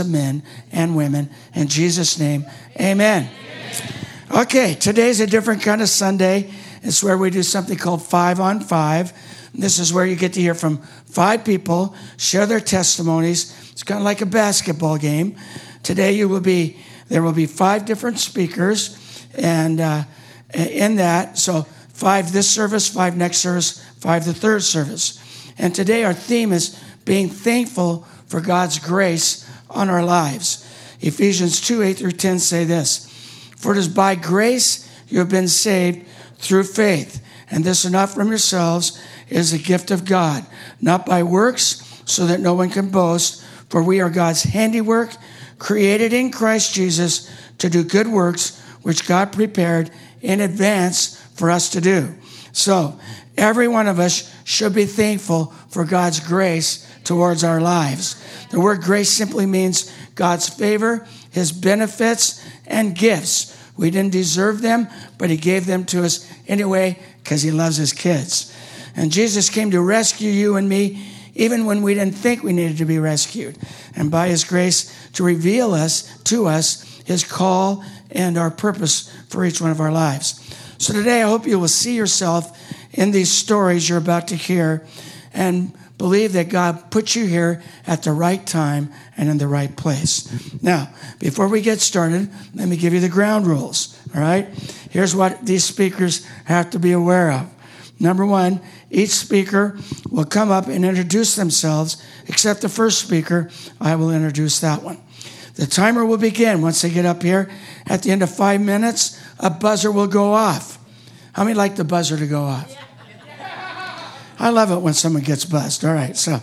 of men and women. In Jesus' name, amen. Okay, today's a different kind of Sunday. It's where we do something called five on five. This is where you get to hear from five people, share their testimonies. It's kind of like a basketball game. Today you will be there will be five different speakers, and uh, in that, so five this service, five next service, five the third service. And today our theme is being thankful for God's grace on our lives. Ephesians 2 8 through 10 say this For it is by grace you have been saved through faith, and this is not from yourselves, is a gift of God, not by works, so that no one can boast, for we are God's handiwork, created in Christ Jesus to do good works, which God prepared in advance for us to do. So, every one of us should be thankful for God's grace towards our lives. The word grace simply means God's favor, His benefits, and gifts. We didn't deserve them, but He gave them to us anyway because He loves His kids. And Jesus came to rescue you and me even when we didn't think we needed to be rescued. And by His grace, to reveal us to us His call and our purpose for each one of our lives. So today, I hope you will see yourself in these stories you're about to hear and believe that God put you here at the right time and in the right place. Now, before we get started, let me give you the ground rules. All right? Here's what these speakers have to be aware of. Number one, each speaker will come up and introduce themselves, except the first speaker, I will introduce that one. The timer will begin once they get up here. At the end of five minutes, a buzzer will go off. How many like the buzzer to go off? I love it when someone gets buzzed. All right, so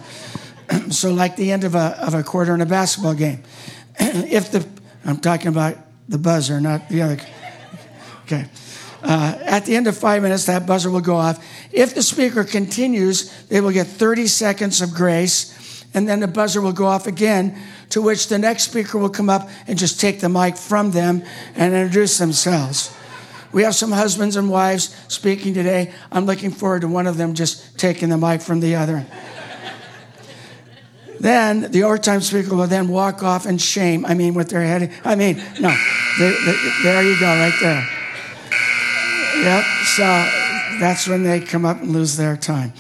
so like the end of a of a quarter in a basketball game. if the I'm talking about the buzzer, not the other. Okay. Uh, at the end of five minutes, that buzzer will go off. If the speaker continues, they will get 30 seconds of grace, and then the buzzer will go off again, to which the next speaker will come up and just take the mic from them and introduce themselves. We have some husbands and wives speaking today. I'm looking forward to one of them just taking the mic from the other. then the overtime speaker will then walk off in shame. I mean, with their head. I mean, no. There you go, right there. Yep. So that's when they come up and lose their time.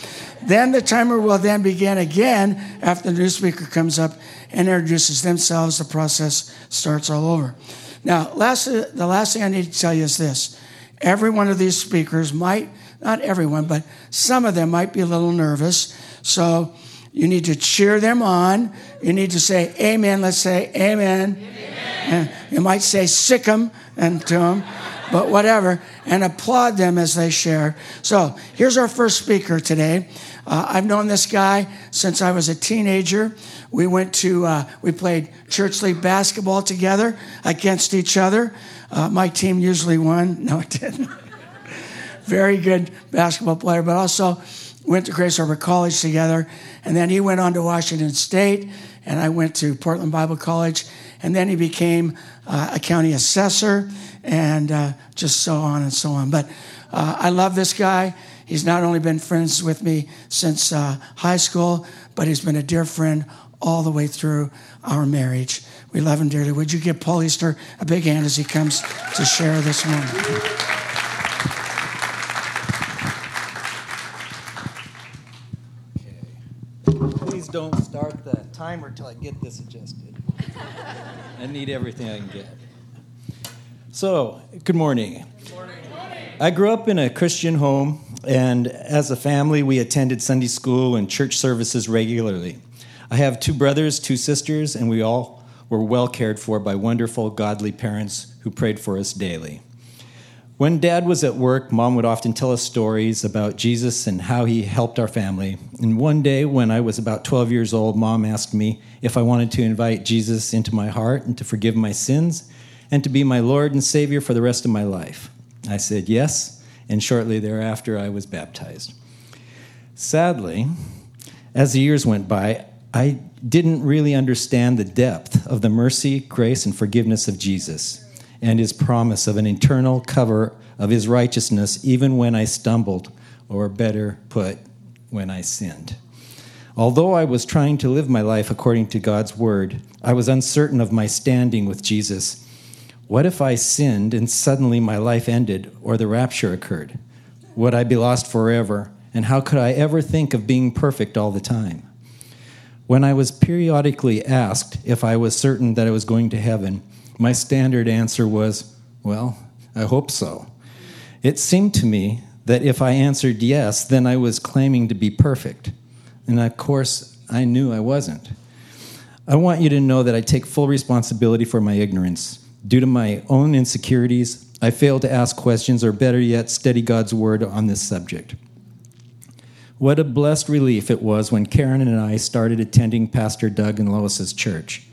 Then the timer will then begin again after the new speaker comes up and introduces themselves. The process starts all over. Now, last, the last thing I need to tell you is this every one of these speakers might, not everyone, but some of them might be a little nervous. So you need to cheer them on. You need to say amen. Let's say amen. amen. you might say sick them and to them, but whatever, and applaud them as they share. So here's our first speaker today. Uh, I've known this guy since I was a teenager. We went to, uh, we played church league basketball together against each other. Uh, my team usually won. No, it didn't. Very good basketball player, but also went to Grays Harbor College together. And then he went on to Washington State, and I went to Portland Bible College. And then he became uh, a county assessor, and uh, just so on and so on. But uh, I love this guy. He's not only been friends with me since uh, high school, but he's been a dear friend all the way through our marriage. We love him dearly. Would you give Paul Easter a big hand as he comes to share this morning? Please don't start the timer till I get this adjusted. I need everything I can get. So, good morning. Good morning. I grew up in a Christian home, and as a family, we attended Sunday school and church services regularly. I have two brothers, two sisters, and we all were well cared for by wonderful, godly parents who prayed for us daily. When dad was at work, mom would often tell us stories about Jesus and how he helped our family. And one day, when I was about 12 years old, mom asked me if I wanted to invite Jesus into my heart and to forgive my sins and to be my Lord and Savior for the rest of my life. I said yes, and shortly thereafter, I was baptized. Sadly, as the years went by, I didn't really understand the depth of the mercy, grace, and forgiveness of Jesus and his promise of an eternal cover of his righteousness even when I stumbled, or better put, when I sinned. Although I was trying to live my life according to God's word, I was uncertain of my standing with Jesus. What if I sinned and suddenly my life ended or the rapture occurred? Would I be lost forever? And how could I ever think of being perfect all the time? When I was periodically asked if I was certain that I was going to heaven, my standard answer was, Well, I hope so. It seemed to me that if I answered yes, then I was claiming to be perfect. And of course, I knew I wasn't. I want you to know that I take full responsibility for my ignorance. Due to my own insecurities, I failed to ask questions or, better yet, study God's word on this subject. What a blessed relief it was when Karen and I started attending Pastor Doug and Lois's church.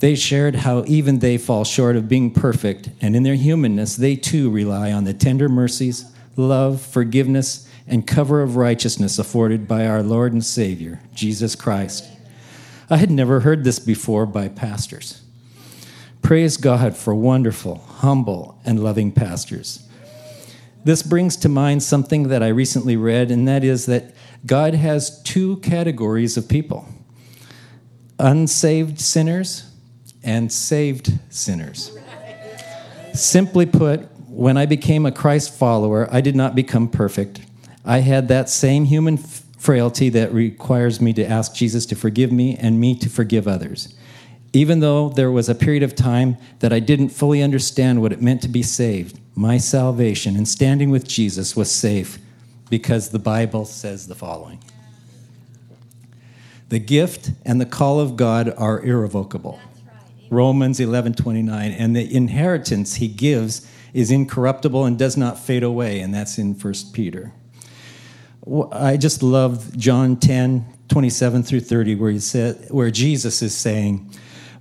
They shared how even they fall short of being perfect, and in their humanness, they too rely on the tender mercies, love, forgiveness, and cover of righteousness afforded by our Lord and Savior, Jesus Christ. I had never heard this before by pastors. Praise God for wonderful, humble, and loving pastors. This brings to mind something that I recently read, and that is that God has two categories of people unsaved sinners and saved sinners. Simply put, when I became a Christ follower, I did not become perfect. I had that same human frailty that requires me to ask Jesus to forgive me and me to forgive others. Even though there was a period of time that I didn't fully understand what it meant to be saved, my salvation and standing with Jesus was safe because the Bible says the following The gift and the call of God are irrevocable. Romans 11:29 and the inheritance he gives is incorruptible and does not fade away and that's in 1 Peter. I just love John 10, 27 through 30, where, he said, where Jesus is saying,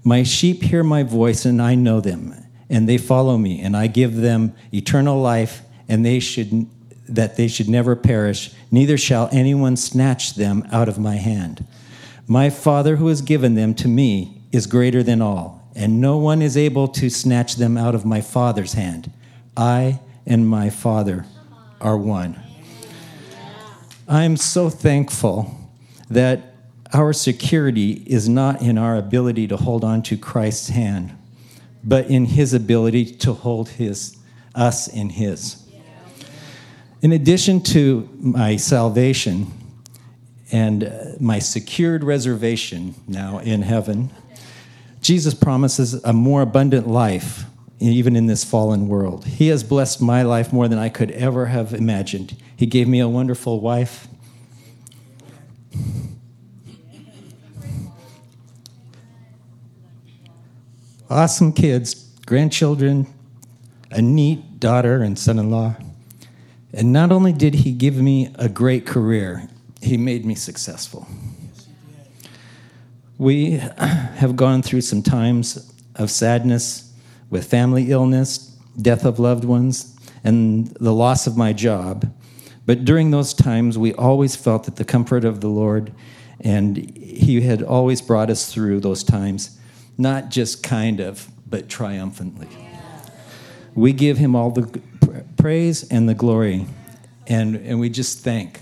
My sheep hear my voice, and I know them, and they follow me, and I give them eternal life, and they should that they should never perish, neither shall anyone snatch them out of my hand. My Father who has given them to me is greater than all, and no one is able to snatch them out of my Father's hand. I and my Father are one. I'm so thankful that our security is not in our ability to hold on to Christ's hand, but in his ability to hold his, us in his. In addition to my salvation and uh, my secured reservation now in heaven, Jesus promises a more abundant life even in this fallen world. He has blessed my life more than I could ever have imagined. He gave me a wonderful wife. Awesome kids, grandchildren, a neat daughter and son in law. And not only did he give me a great career, he made me successful. We have gone through some times of sadness with family illness, death of loved ones, and the loss of my job. But during those times, we always felt that the comfort of the Lord, and He had always brought us through those times, not just kind of, but triumphantly. We give Him all the praise and the glory, and, and we just thank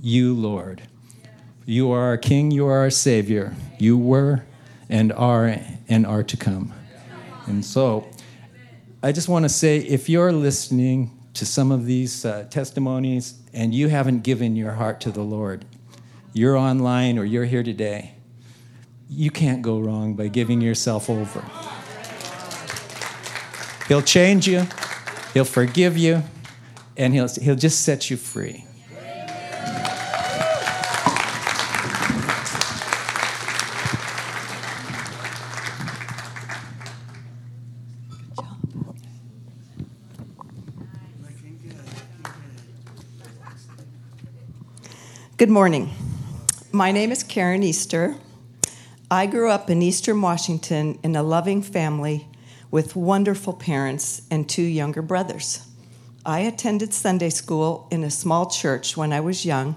you, Lord. You are our King, you are our Savior. You were and are and are to come. And so I just want to say if you're listening to some of these uh, testimonies and you haven't given your heart to the Lord, you're online or you're here today, you can't go wrong by giving yourself over. He'll change you, He'll forgive you, and He'll, he'll just set you free. Good morning. My name is Karen Easter. I grew up in Eastern Washington in a loving family with wonderful parents and two younger brothers. I attended Sunday school in a small church when I was young,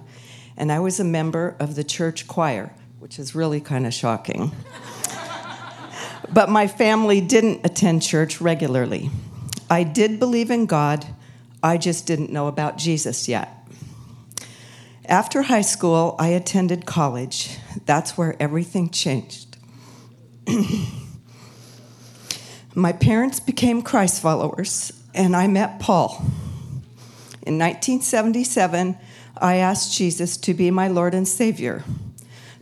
and I was a member of the church choir, which is really kind of shocking. but my family didn't attend church regularly. I did believe in God, I just didn't know about Jesus yet. After high school, I attended college. That's where everything changed. My parents became Christ followers, and I met Paul. In 1977, I asked Jesus to be my Lord and Savior.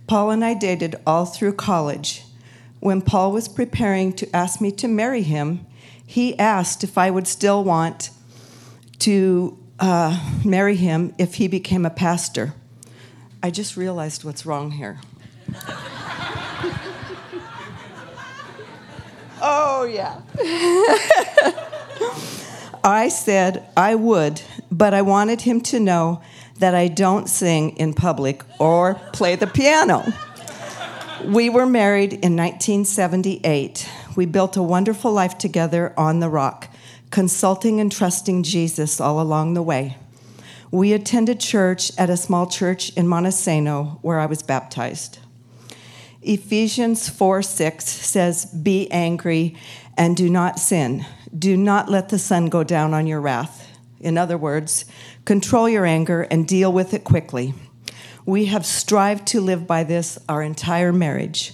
Paul and I dated all through college. When Paul was preparing to ask me to marry him, he asked if I would still want to uh, marry him if he became a pastor. I just realized what's wrong here. oh, yeah. I said I would, but I wanted him to know that I don't sing in public or play the piano. We were married in 1978. We built a wonderful life together on the rock consulting and trusting Jesus all along the way. We attended church at a small church in Montesano where I was baptized. Ephesians 4 6 says, Be angry and do not sin. Do not let the sun go down on your wrath. In other words, control your anger and deal with it quickly. We have strived to live by this our entire marriage.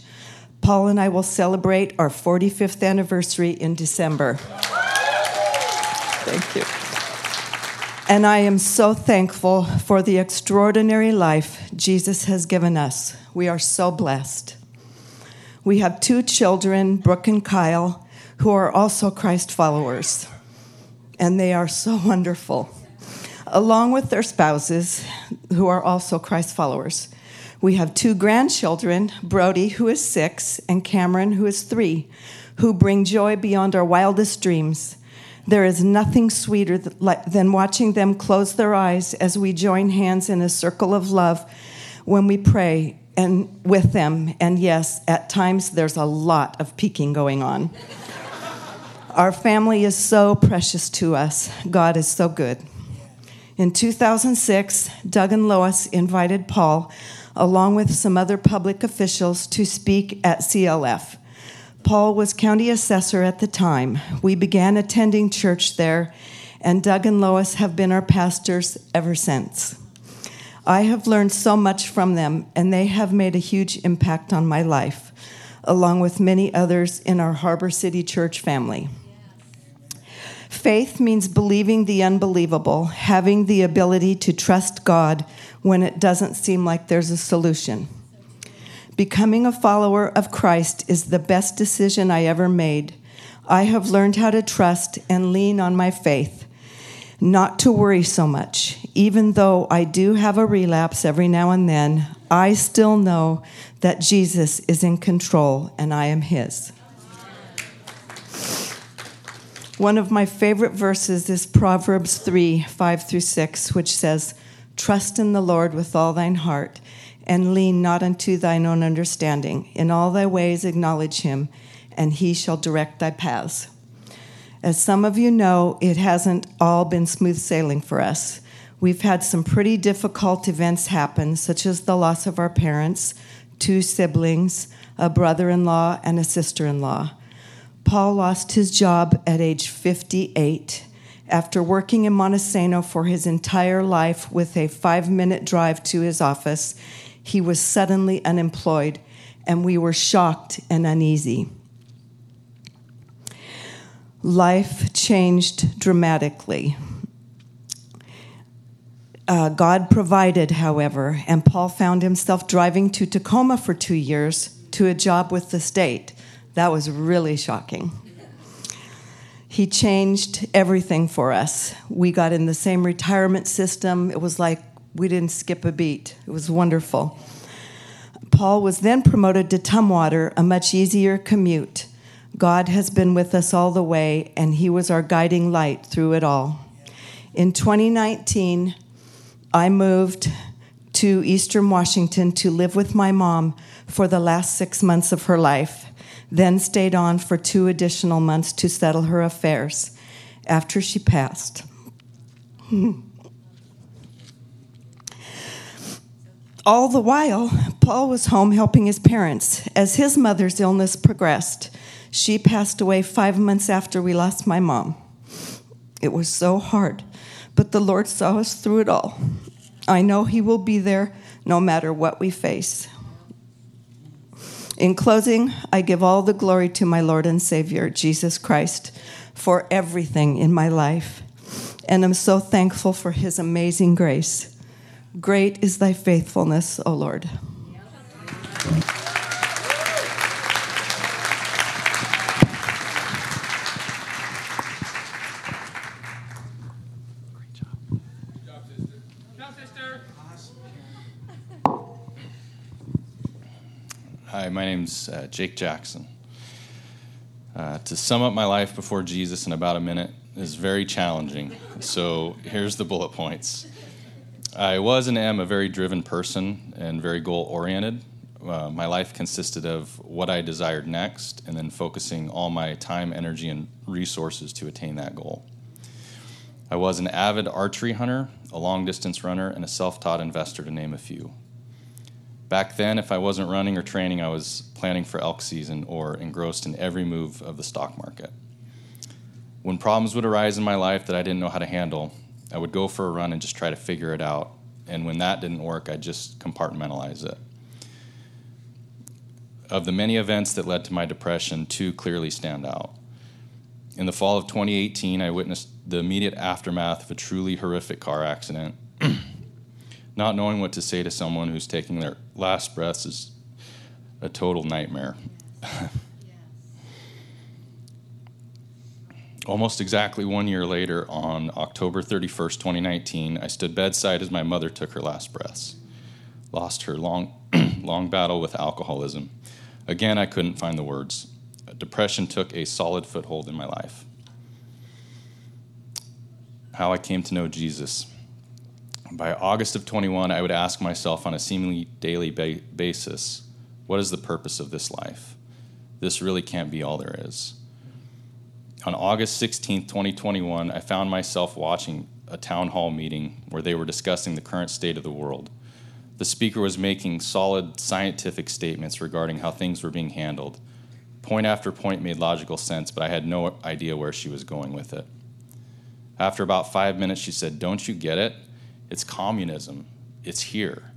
Paul and I will celebrate our 45th anniversary in December. Thank you. And I am so thankful for the extraordinary life Jesus has given us. We are so blessed. We have two children, Brooke and Kyle, who are also Christ followers. And they are so wonderful. Along with their spouses, who are also Christ followers. We have two grandchildren, Brody, who is six, and Cameron, who is three, who bring joy beyond our wildest dreams. There is nothing sweeter than watching them close their eyes as we join hands in a circle of love when we pray and with them. And yes, at times there's a lot of peeking going on. Our family is so precious to us. God is so good. In 2006, Doug and Lois invited Paul, along with some other public officials, to speak at CLF. Paul was county assessor at the time. We began attending church there, and Doug and Lois have been our pastors ever since. I have learned so much from them, and they have made a huge impact on my life, along with many others in our Harbor City Church family. Faith means believing the unbelievable, having the ability to trust God when it doesn't seem like there's a solution. Becoming a follower of Christ is the best decision I ever made. I have learned how to trust and lean on my faith, not to worry so much. Even though I do have a relapse every now and then, I still know that Jesus is in control and I am His. One of my favorite verses is Proverbs 3 5 through 6, which says, Trust in the Lord with all thine heart and lean not unto thine own understanding. In all thy ways acknowledge him, and he shall direct thy paths. As some of you know, it hasn't all been smooth sailing for us. We've had some pretty difficult events happen, such as the loss of our parents, two siblings, a brother in law, and a sister in law. Paul lost his job at age 58 after working in Montesano for his entire life with a five minute drive to his office he was suddenly unemployed, and we were shocked and uneasy. Life changed dramatically. Uh, God provided, however, and Paul found himself driving to Tacoma for two years to a job with the state. That was really shocking. He changed everything for us. We got in the same retirement system. It was like we didn't skip a beat. It was wonderful. Paul was then promoted to Tumwater, a much easier commute. God has been with us all the way, and He was our guiding light through it all. In 2019, I moved to Eastern Washington to live with my mom for the last six months of her life, then stayed on for two additional months to settle her affairs after she passed. All the while, Paul was home helping his parents. As his mother's illness progressed, she passed away five months after we lost my mom. It was so hard, but the Lord saw us through it all. I know He will be there no matter what we face. In closing, I give all the glory to my Lord and Savior, Jesus Christ, for everything in my life. And I'm so thankful for His amazing grace. Great is thy faithfulness, O Lord. Hi, my name's uh, Jake Jackson. Uh, to sum up my life before Jesus in about a minute is very challenging. So here's the bullet points. I was and am a very driven person and very goal oriented. Uh, my life consisted of what I desired next and then focusing all my time, energy, and resources to attain that goal. I was an avid archery hunter, a long distance runner, and a self taught investor, to name a few. Back then, if I wasn't running or training, I was planning for elk season or engrossed in every move of the stock market. When problems would arise in my life that I didn't know how to handle, I would go for a run and just try to figure it out. And when that didn't work, I'd just compartmentalize it. Of the many events that led to my depression, two clearly stand out. In the fall of 2018, I witnessed the immediate aftermath of a truly horrific car accident. Not knowing what to say to someone who's taking their last breaths is a total nightmare. Almost exactly one year later, on October 31st, 2019, I stood bedside as my mother took her last breaths. Lost her long, long battle with alcoholism. Again, I couldn't find the words. Depression took a solid foothold in my life. How I came to know Jesus. By August of 21, I would ask myself on a seemingly daily ba- basis what is the purpose of this life? This really can't be all there is. On August 16, 2021, I found myself watching a town hall meeting where they were discussing the current state of the world. The speaker was making solid scientific statements regarding how things were being handled. Point after point made logical sense, but I had no idea where she was going with it. After about five minutes, she said, Don't you get it? It's communism. It's here.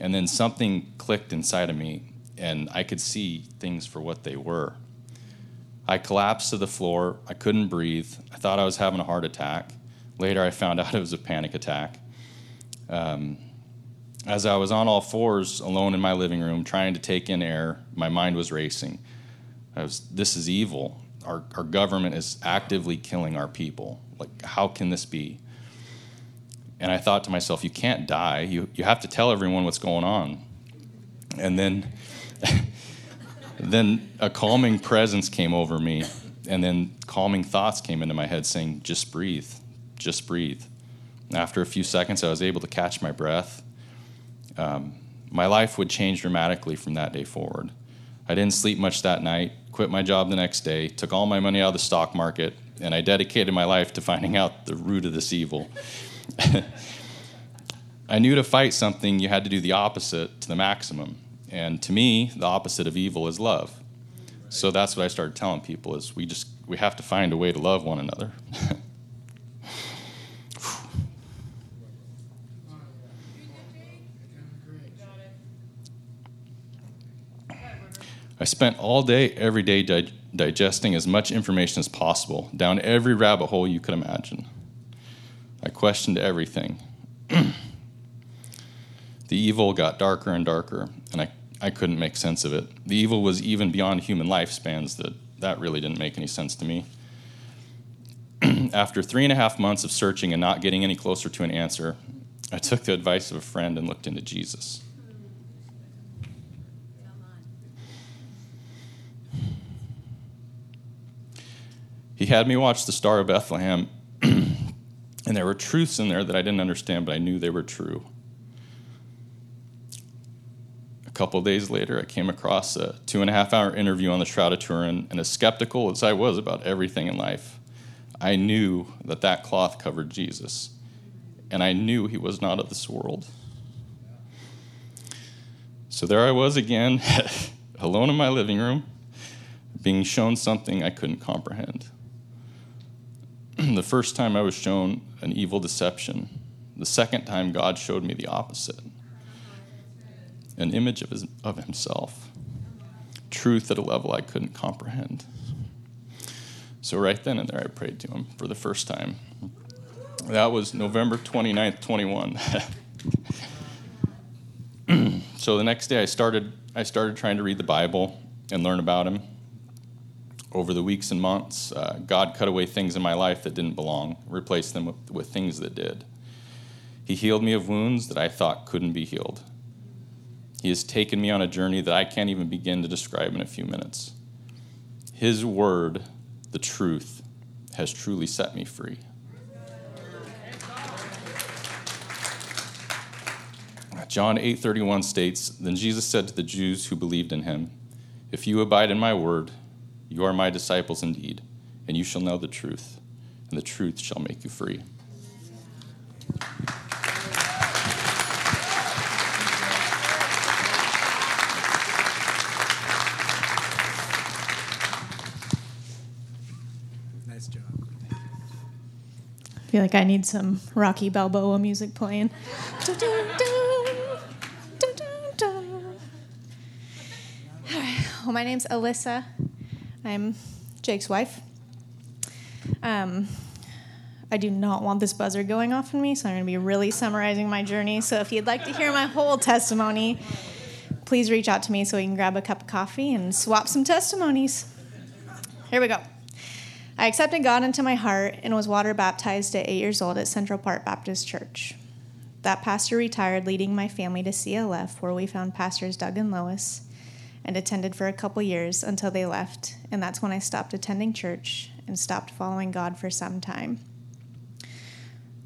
And then something clicked inside of me, and I could see things for what they were. I collapsed to the floor. I couldn't breathe. I thought I was having a heart attack. Later, I found out it was a panic attack. Um, as I was on all fours, alone in my living room, trying to take in air, my mind was racing. I was, this is evil. Our, our government is actively killing our people. Like, how can this be? And I thought to myself, you can't die. You, you have to tell everyone what's going on. And then, then a calming presence came over me. And then calming thoughts came into my head saying, just breathe, just breathe. After a few seconds, I was able to catch my breath. Um, my life would change dramatically from that day forward. I didn't sleep much that night, quit my job the next day, took all my money out of the stock market, and I dedicated my life to finding out the root of this evil. I knew to fight something, you had to do the opposite to the maximum. And to me, the opposite of evil is love. So that's what I started telling people is we just we have to find a way to love one another. I spent all day, every day, di- digesting as much information as possible, down every rabbit hole you could imagine. I questioned everything. the evil got darker and darker, and I, I couldn't make sense of it. The evil was even beyond human lifespans, that, that really didn't make any sense to me. After three and a half months of searching and not getting any closer to an answer, I took the advice of a friend and looked into Jesus. He had me watch the Star of Bethlehem and there were truths in there that I didn't understand, but I knew they were true. A couple days later, I came across a two and a half hour interview on the Shroud of Turin, and as skeptical as I was about everything in life, I knew that that cloth covered Jesus, and I knew he was not of this world. So there I was again, alone in my living room, being shown something I couldn't comprehend. the first time I was shown an evil deception, The second time, God showed me the opposite an image of, his, of himself, truth at a level I couldn't comprehend. So, right then and there, I prayed to him for the first time. That was November 29th, 21. so the next day I started I started trying to read the Bible and learn about him. Over the weeks and months, uh, God cut away things in my life that didn't belong, replaced them with, with things that did. He healed me of wounds that I thought couldn't be healed. He has taken me on a journey that I can't even begin to describe in a few minutes. His word, the truth, has truly set me free. John 8:31 states, "Then Jesus said to the Jews who believed in him, If you abide in my word, you are my disciples indeed, and you shall know the truth, and the truth shall make you free." Job. I feel like I need some Rocky Balboa music playing. Dun, dun, dun. Well, my name's Alyssa. I'm Jake's wife. Um, I do not want this buzzer going off on me, so I'm going to be really summarizing my journey. So if you'd like to hear my whole testimony, please reach out to me so we can grab a cup of coffee and swap some testimonies. Here we go. I accepted God into my heart and was water baptized at eight years old at Central Park Baptist Church. That pastor retired, leading my family to CLF, where we found pastors Doug and Lois, and attended for a couple years until they left. And that's when I stopped attending church and stopped following God for some time.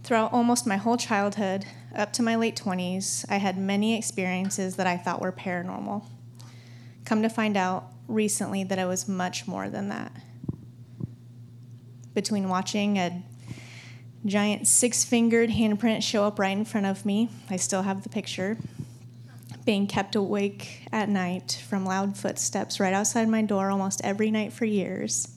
Throughout almost my whole childhood, up to my late 20s, I had many experiences that I thought were paranormal. Come to find out recently that it was much more than that between watching a giant six fingered handprint show up right in front of me. I still have the picture. Being kept awake at night from loud footsteps right outside my door almost every night for years.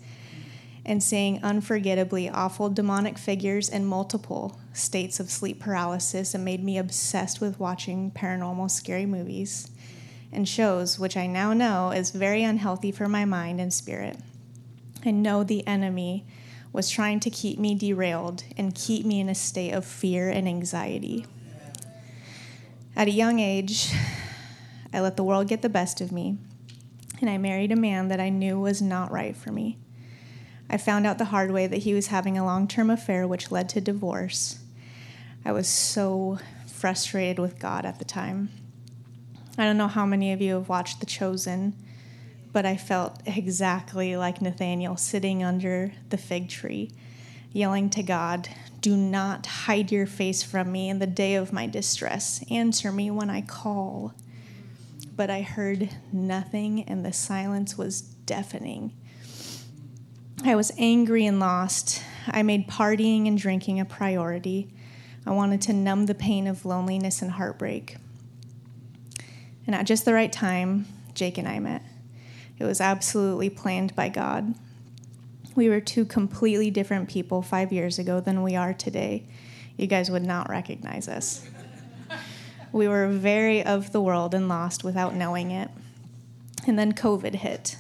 And seeing unforgettably awful demonic figures in multiple states of sleep paralysis and made me obsessed with watching paranormal scary movies and shows, which I now know is very unhealthy for my mind and spirit. I know the enemy was trying to keep me derailed and keep me in a state of fear and anxiety. At a young age, I let the world get the best of me, and I married a man that I knew was not right for me. I found out the hard way that he was having a long term affair, which led to divorce. I was so frustrated with God at the time. I don't know how many of you have watched The Chosen but I felt exactly like Nathaniel sitting under the fig tree, yelling to God, Do not hide your face from me in the day of my distress. Answer me when I call. But I heard nothing, and the silence was deafening. I was angry and lost. I made partying and drinking a priority. I wanted to numb the pain of loneliness and heartbreak. And at just the right time, Jake and I met. It was absolutely planned by God. We were two completely different people five years ago than we are today. You guys would not recognize us. We were very of the world and lost without knowing it. And then COVID hit.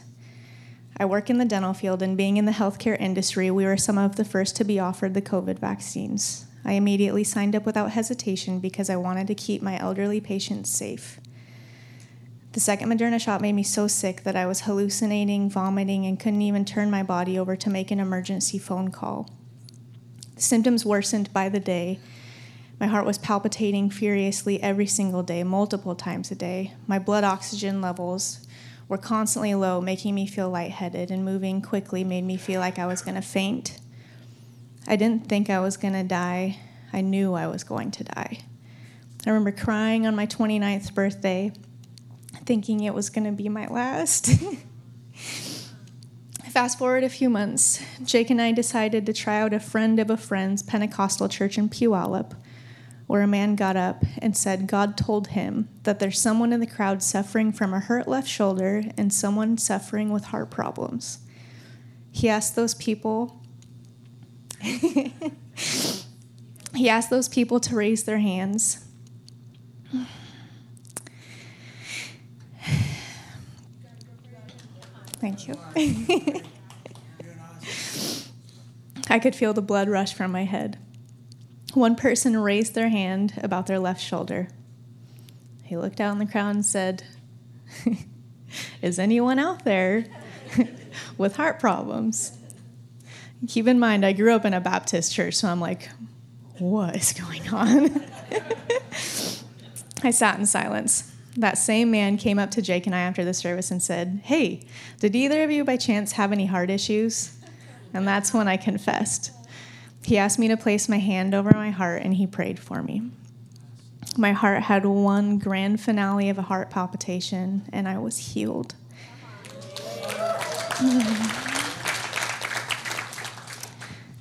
I work in the dental field, and being in the healthcare industry, we were some of the first to be offered the COVID vaccines. I immediately signed up without hesitation because I wanted to keep my elderly patients safe. The second Moderna shot made me so sick that I was hallucinating, vomiting, and couldn't even turn my body over to make an emergency phone call. The symptoms worsened by the day. My heart was palpitating furiously every single day, multiple times a day. My blood oxygen levels were constantly low, making me feel lightheaded, and moving quickly made me feel like I was going to faint. I didn't think I was going to die. I knew I was going to die. I remember crying on my 29th birthday thinking it was going to be my last. Fast forward a few months, Jake and I decided to try out a friend of a friend's Pentecostal church in Puyallup, where a man got up and said God told him that there's someone in the crowd suffering from a hurt left shoulder and someone suffering with heart problems. He asked those people he asked those people to raise their hands. Thank you. I could feel the blood rush from my head. One person raised their hand about their left shoulder. He looked out in the crowd and said, Is anyone out there with heart problems? Keep in mind, I grew up in a Baptist church, so I'm like, What is going on? I sat in silence. That same man came up to Jake and I after the service and said, Hey, did either of you by chance have any heart issues? And that's when I confessed. He asked me to place my hand over my heart and he prayed for me. My heart had one grand finale of a heart palpitation and I was healed.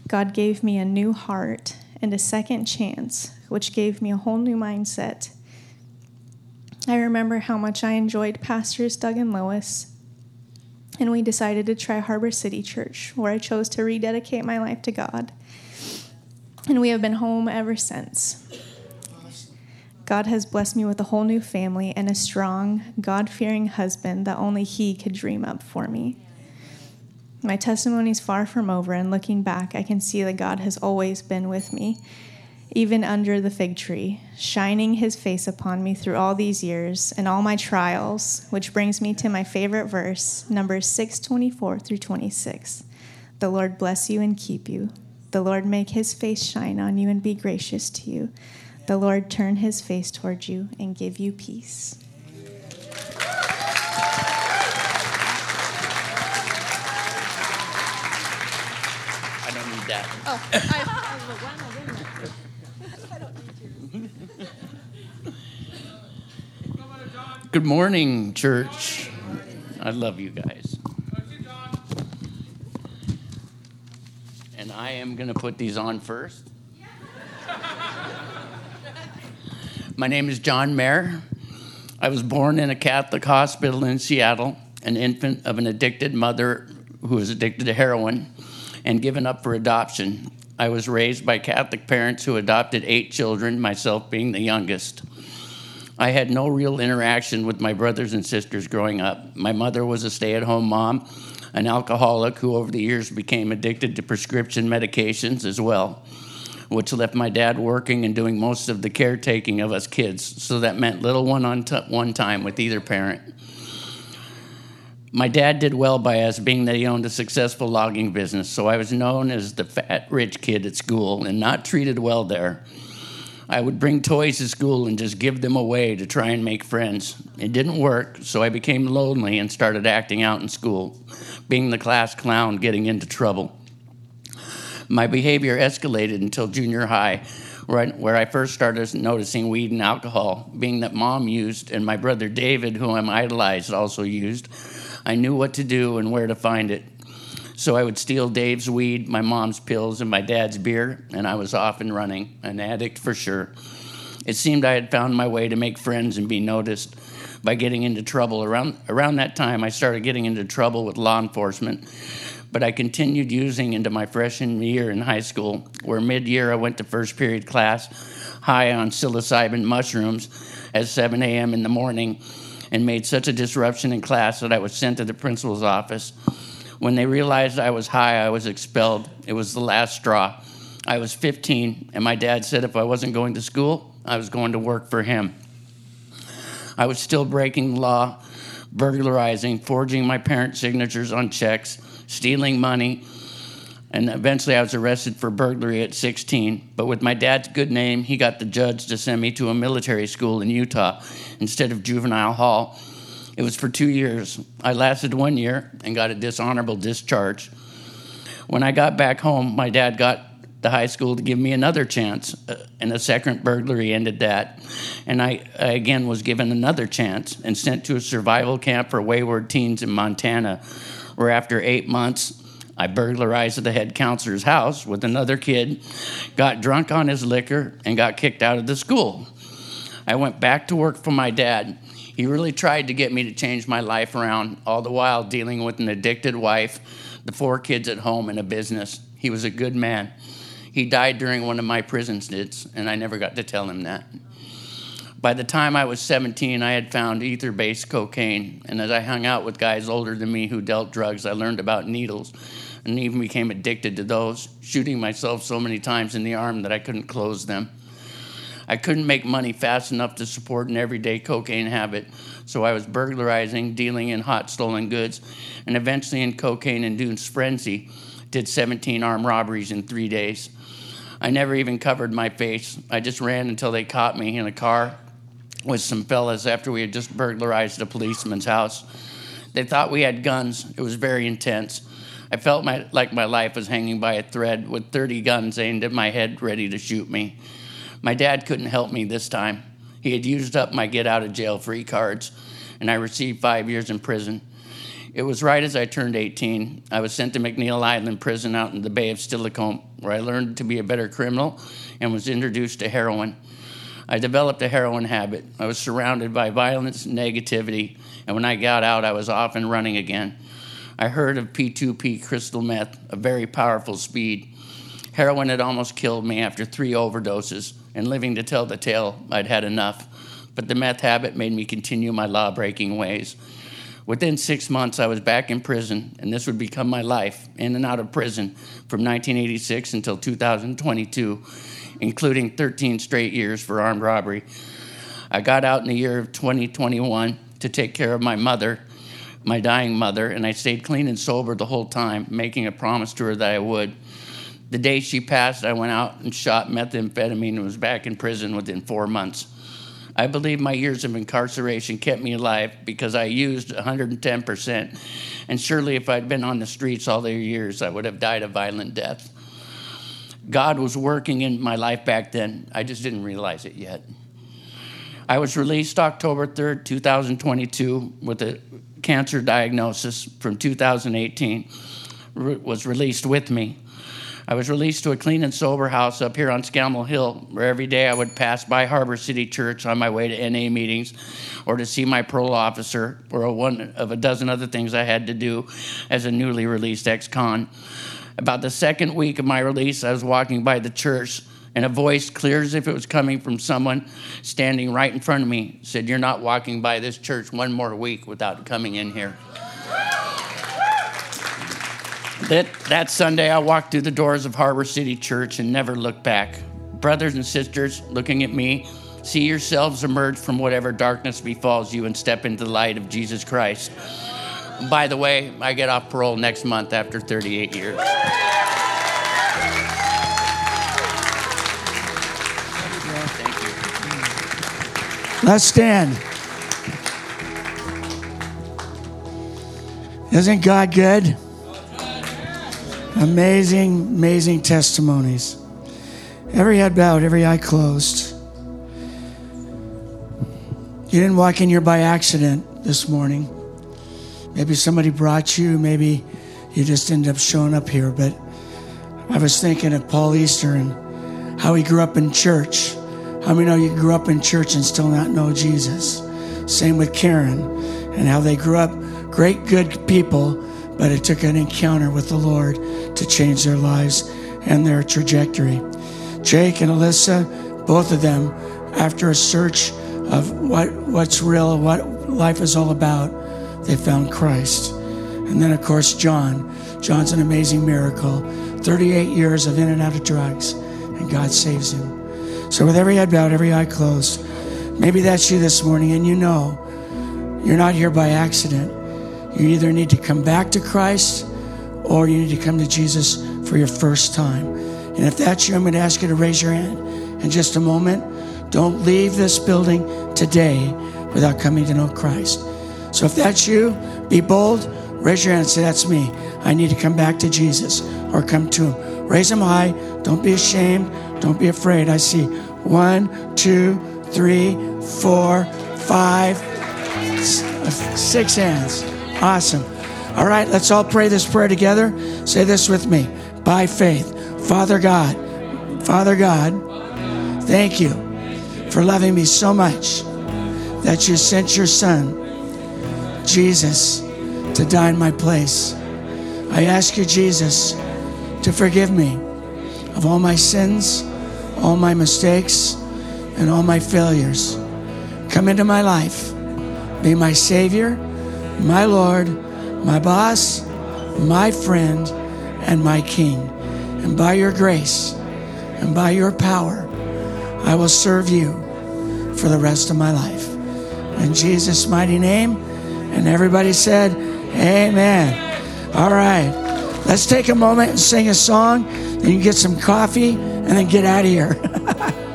God gave me a new heart and a second chance, which gave me a whole new mindset. I remember how much I enjoyed Pastors Doug and Lois, and we decided to try Harbor City Church, where I chose to rededicate my life to God. And we have been home ever since. God has blessed me with a whole new family and a strong, God fearing husband that only He could dream up for me. My testimony is far from over, and looking back, I can see that God has always been with me, even under the fig tree, shining His face upon me through all these years and all my trials, which brings me to my favorite verse, Numbers 624 through 26. The Lord bless you and keep you. The Lord make His face shine on you and be gracious to you. The Lord turn His face toward you and give you peace. I don't need that. Oh, I, Good morning, church. I love you guys. And I am going to put these on first. My name is John Mayer. I was born in a Catholic hospital in Seattle, an infant of an addicted mother who was addicted to heroin and given up for adoption. I was raised by Catholic parents who adopted eight children, myself being the youngest. I had no real interaction with my brothers and sisters growing up. My mother was a stay at home mom, an alcoholic who over the years became addicted to prescription medications as well, which left my dad working and doing most of the caretaking of us kids. So that meant little one on t- one time with either parent. My dad did well by us, being that he owned a successful logging business, so I was known as the fat rich kid at school and not treated well there. I would bring toys to school and just give them away to try and make friends. It didn't work, so I became lonely and started acting out in school, being the class clown, getting into trouble. My behavior escalated until junior high, where I first started noticing weed and alcohol, being that mom used and my brother David, who I'm idolized, also used. I knew what to do and where to find it. So I would steal Dave's weed, my mom's pills, and my dad's beer, and I was off and running, an addict for sure. It seemed I had found my way to make friends and be noticed by getting into trouble. Around, around that time, I started getting into trouble with law enforcement, but I continued using into my freshman year in high school, where mid year I went to first period class high on psilocybin mushrooms at 7 a.m. in the morning and made such a disruption in class that I was sent to the principal's office. When they realized I was high, I was expelled. It was the last straw. I was 15, and my dad said if I wasn't going to school, I was going to work for him. I was still breaking law, burglarizing, forging my parents' signatures on checks, stealing money, and eventually I was arrested for burglary at 16. But with my dad's good name, he got the judge to send me to a military school in Utah instead of juvenile hall it was for two years. I lasted one year and got a dishonorable discharge. When I got back home, my dad got the high school to give me another chance, uh, and a second burglary ended that. And I, I again was given another chance and sent to a survival camp for wayward teens in Montana, where after eight months, I burglarized the head counselor's house with another kid, got drunk on his liquor, and got kicked out of the school. I went back to work for my dad. He really tried to get me to change my life around, all the while dealing with an addicted wife, the four kids at home, and a business. He was a good man. He died during one of my prison stints, and I never got to tell him that. By the time I was 17, I had found ether based cocaine, and as I hung out with guys older than me who dealt drugs, I learned about needles and even became addicted to those, shooting myself so many times in the arm that I couldn't close them. I couldn't make money fast enough to support an everyday cocaine habit, so I was burglarizing, dealing in hot stolen goods, and eventually in cocaine induced frenzy, did 17 armed robberies in three days. I never even covered my face. I just ran until they caught me in a car with some fellas after we had just burglarized a policeman's house. They thought we had guns. It was very intense. I felt my, like my life was hanging by a thread with 30 guns aimed at my head, ready to shoot me. My dad couldn't help me this time. He had used up my get out of jail free cards, and I received five years in prison. It was right as I turned 18. I was sent to McNeil Island Prison out in the Bay of Steilacoom, where I learned to be a better criminal and was introduced to heroin. I developed a heroin habit. I was surrounded by violence, and negativity, and when I got out, I was off and running again. I heard of P2P crystal meth, a very powerful speed. Heroin had almost killed me after three overdoses, and living to tell the tale, I'd had enough. But the meth habit made me continue my law breaking ways. Within six months, I was back in prison, and this would become my life in and out of prison from 1986 until 2022 including 13 straight years for armed robbery. I got out in the year of 2021 to take care of my mother, my dying mother, and I stayed clean and sober the whole time, making a promise to her that I would. The day she passed, I went out and shot methamphetamine and was back in prison within four months. I believe my years of incarceration kept me alive because I used 110%. And surely, if I'd been on the streets all their years, I would have died a violent death. God was working in my life back then. I just didn't realize it yet. I was released October 3rd, 2022, with a cancer diagnosis from 2018. was released with me. I was released to a clean and sober house up here on Scammell Hill, where every day I would pass by Harbor City Church on my way to NA meetings or to see my parole officer, or one of a dozen other things I had to do as a newly released ex con. About the second week of my release, I was walking by the church, and a voice, clear as if it was coming from someone standing right in front of me, said, You're not walking by this church one more week without coming in here. That, that Sunday, I walked through the doors of Harbor City Church and never looked back. Brothers and sisters looking at me, see yourselves emerge from whatever darkness befalls you and step into the light of Jesus Christ. By the way, I get off parole next month after 38 years. Let's stand. Isn't God good? Amazing, amazing testimonies. Every head bowed, every eye closed. You didn't walk in here by accident this morning. Maybe somebody brought you, maybe you just ended up showing up here. But I was thinking of Paul Easter and how he grew up in church. How many know you grew up in church and still not know Jesus? Same with Karen and how they grew up great, good people, but it took an encounter with the Lord to change their lives and their trajectory. Jake and Alyssa, both of them, after a search of what, what's real, what life is all about, they found Christ. And then, of course, John. John's an amazing miracle. 38 years of in and out of drugs, and God saves him. So, with every head bowed, every eye closed, maybe that's you this morning, and you know you're not here by accident. You either need to come back to Christ or you need to come to Jesus for your first time. And if that's you, I'm going to ask you to raise your hand in just a moment. Don't leave this building today without coming to know Christ. So if that's you, be bold, raise your hand and say, That's me. I need to come back to Jesus or come to Him. Raise them high. Don't be ashamed. Don't be afraid. I see one, two, three, four, five, uh, six hands. Awesome. All right, let's all pray this prayer together. Say this with me by faith. Father God, Father God, thank you for loving me so much that you sent your Son Jesus to die in my place. I ask you, Jesus, to forgive me of all my sins, all my mistakes, and all my failures. Come into my life. Be my Savior, my Lord, my boss, my friend, and my King. And by your grace and by your power, I will serve you for the rest of my life. In Jesus' mighty name. And everybody said, Amen. All right. Let's take a moment and sing a song. Then you get some coffee and then get out of here.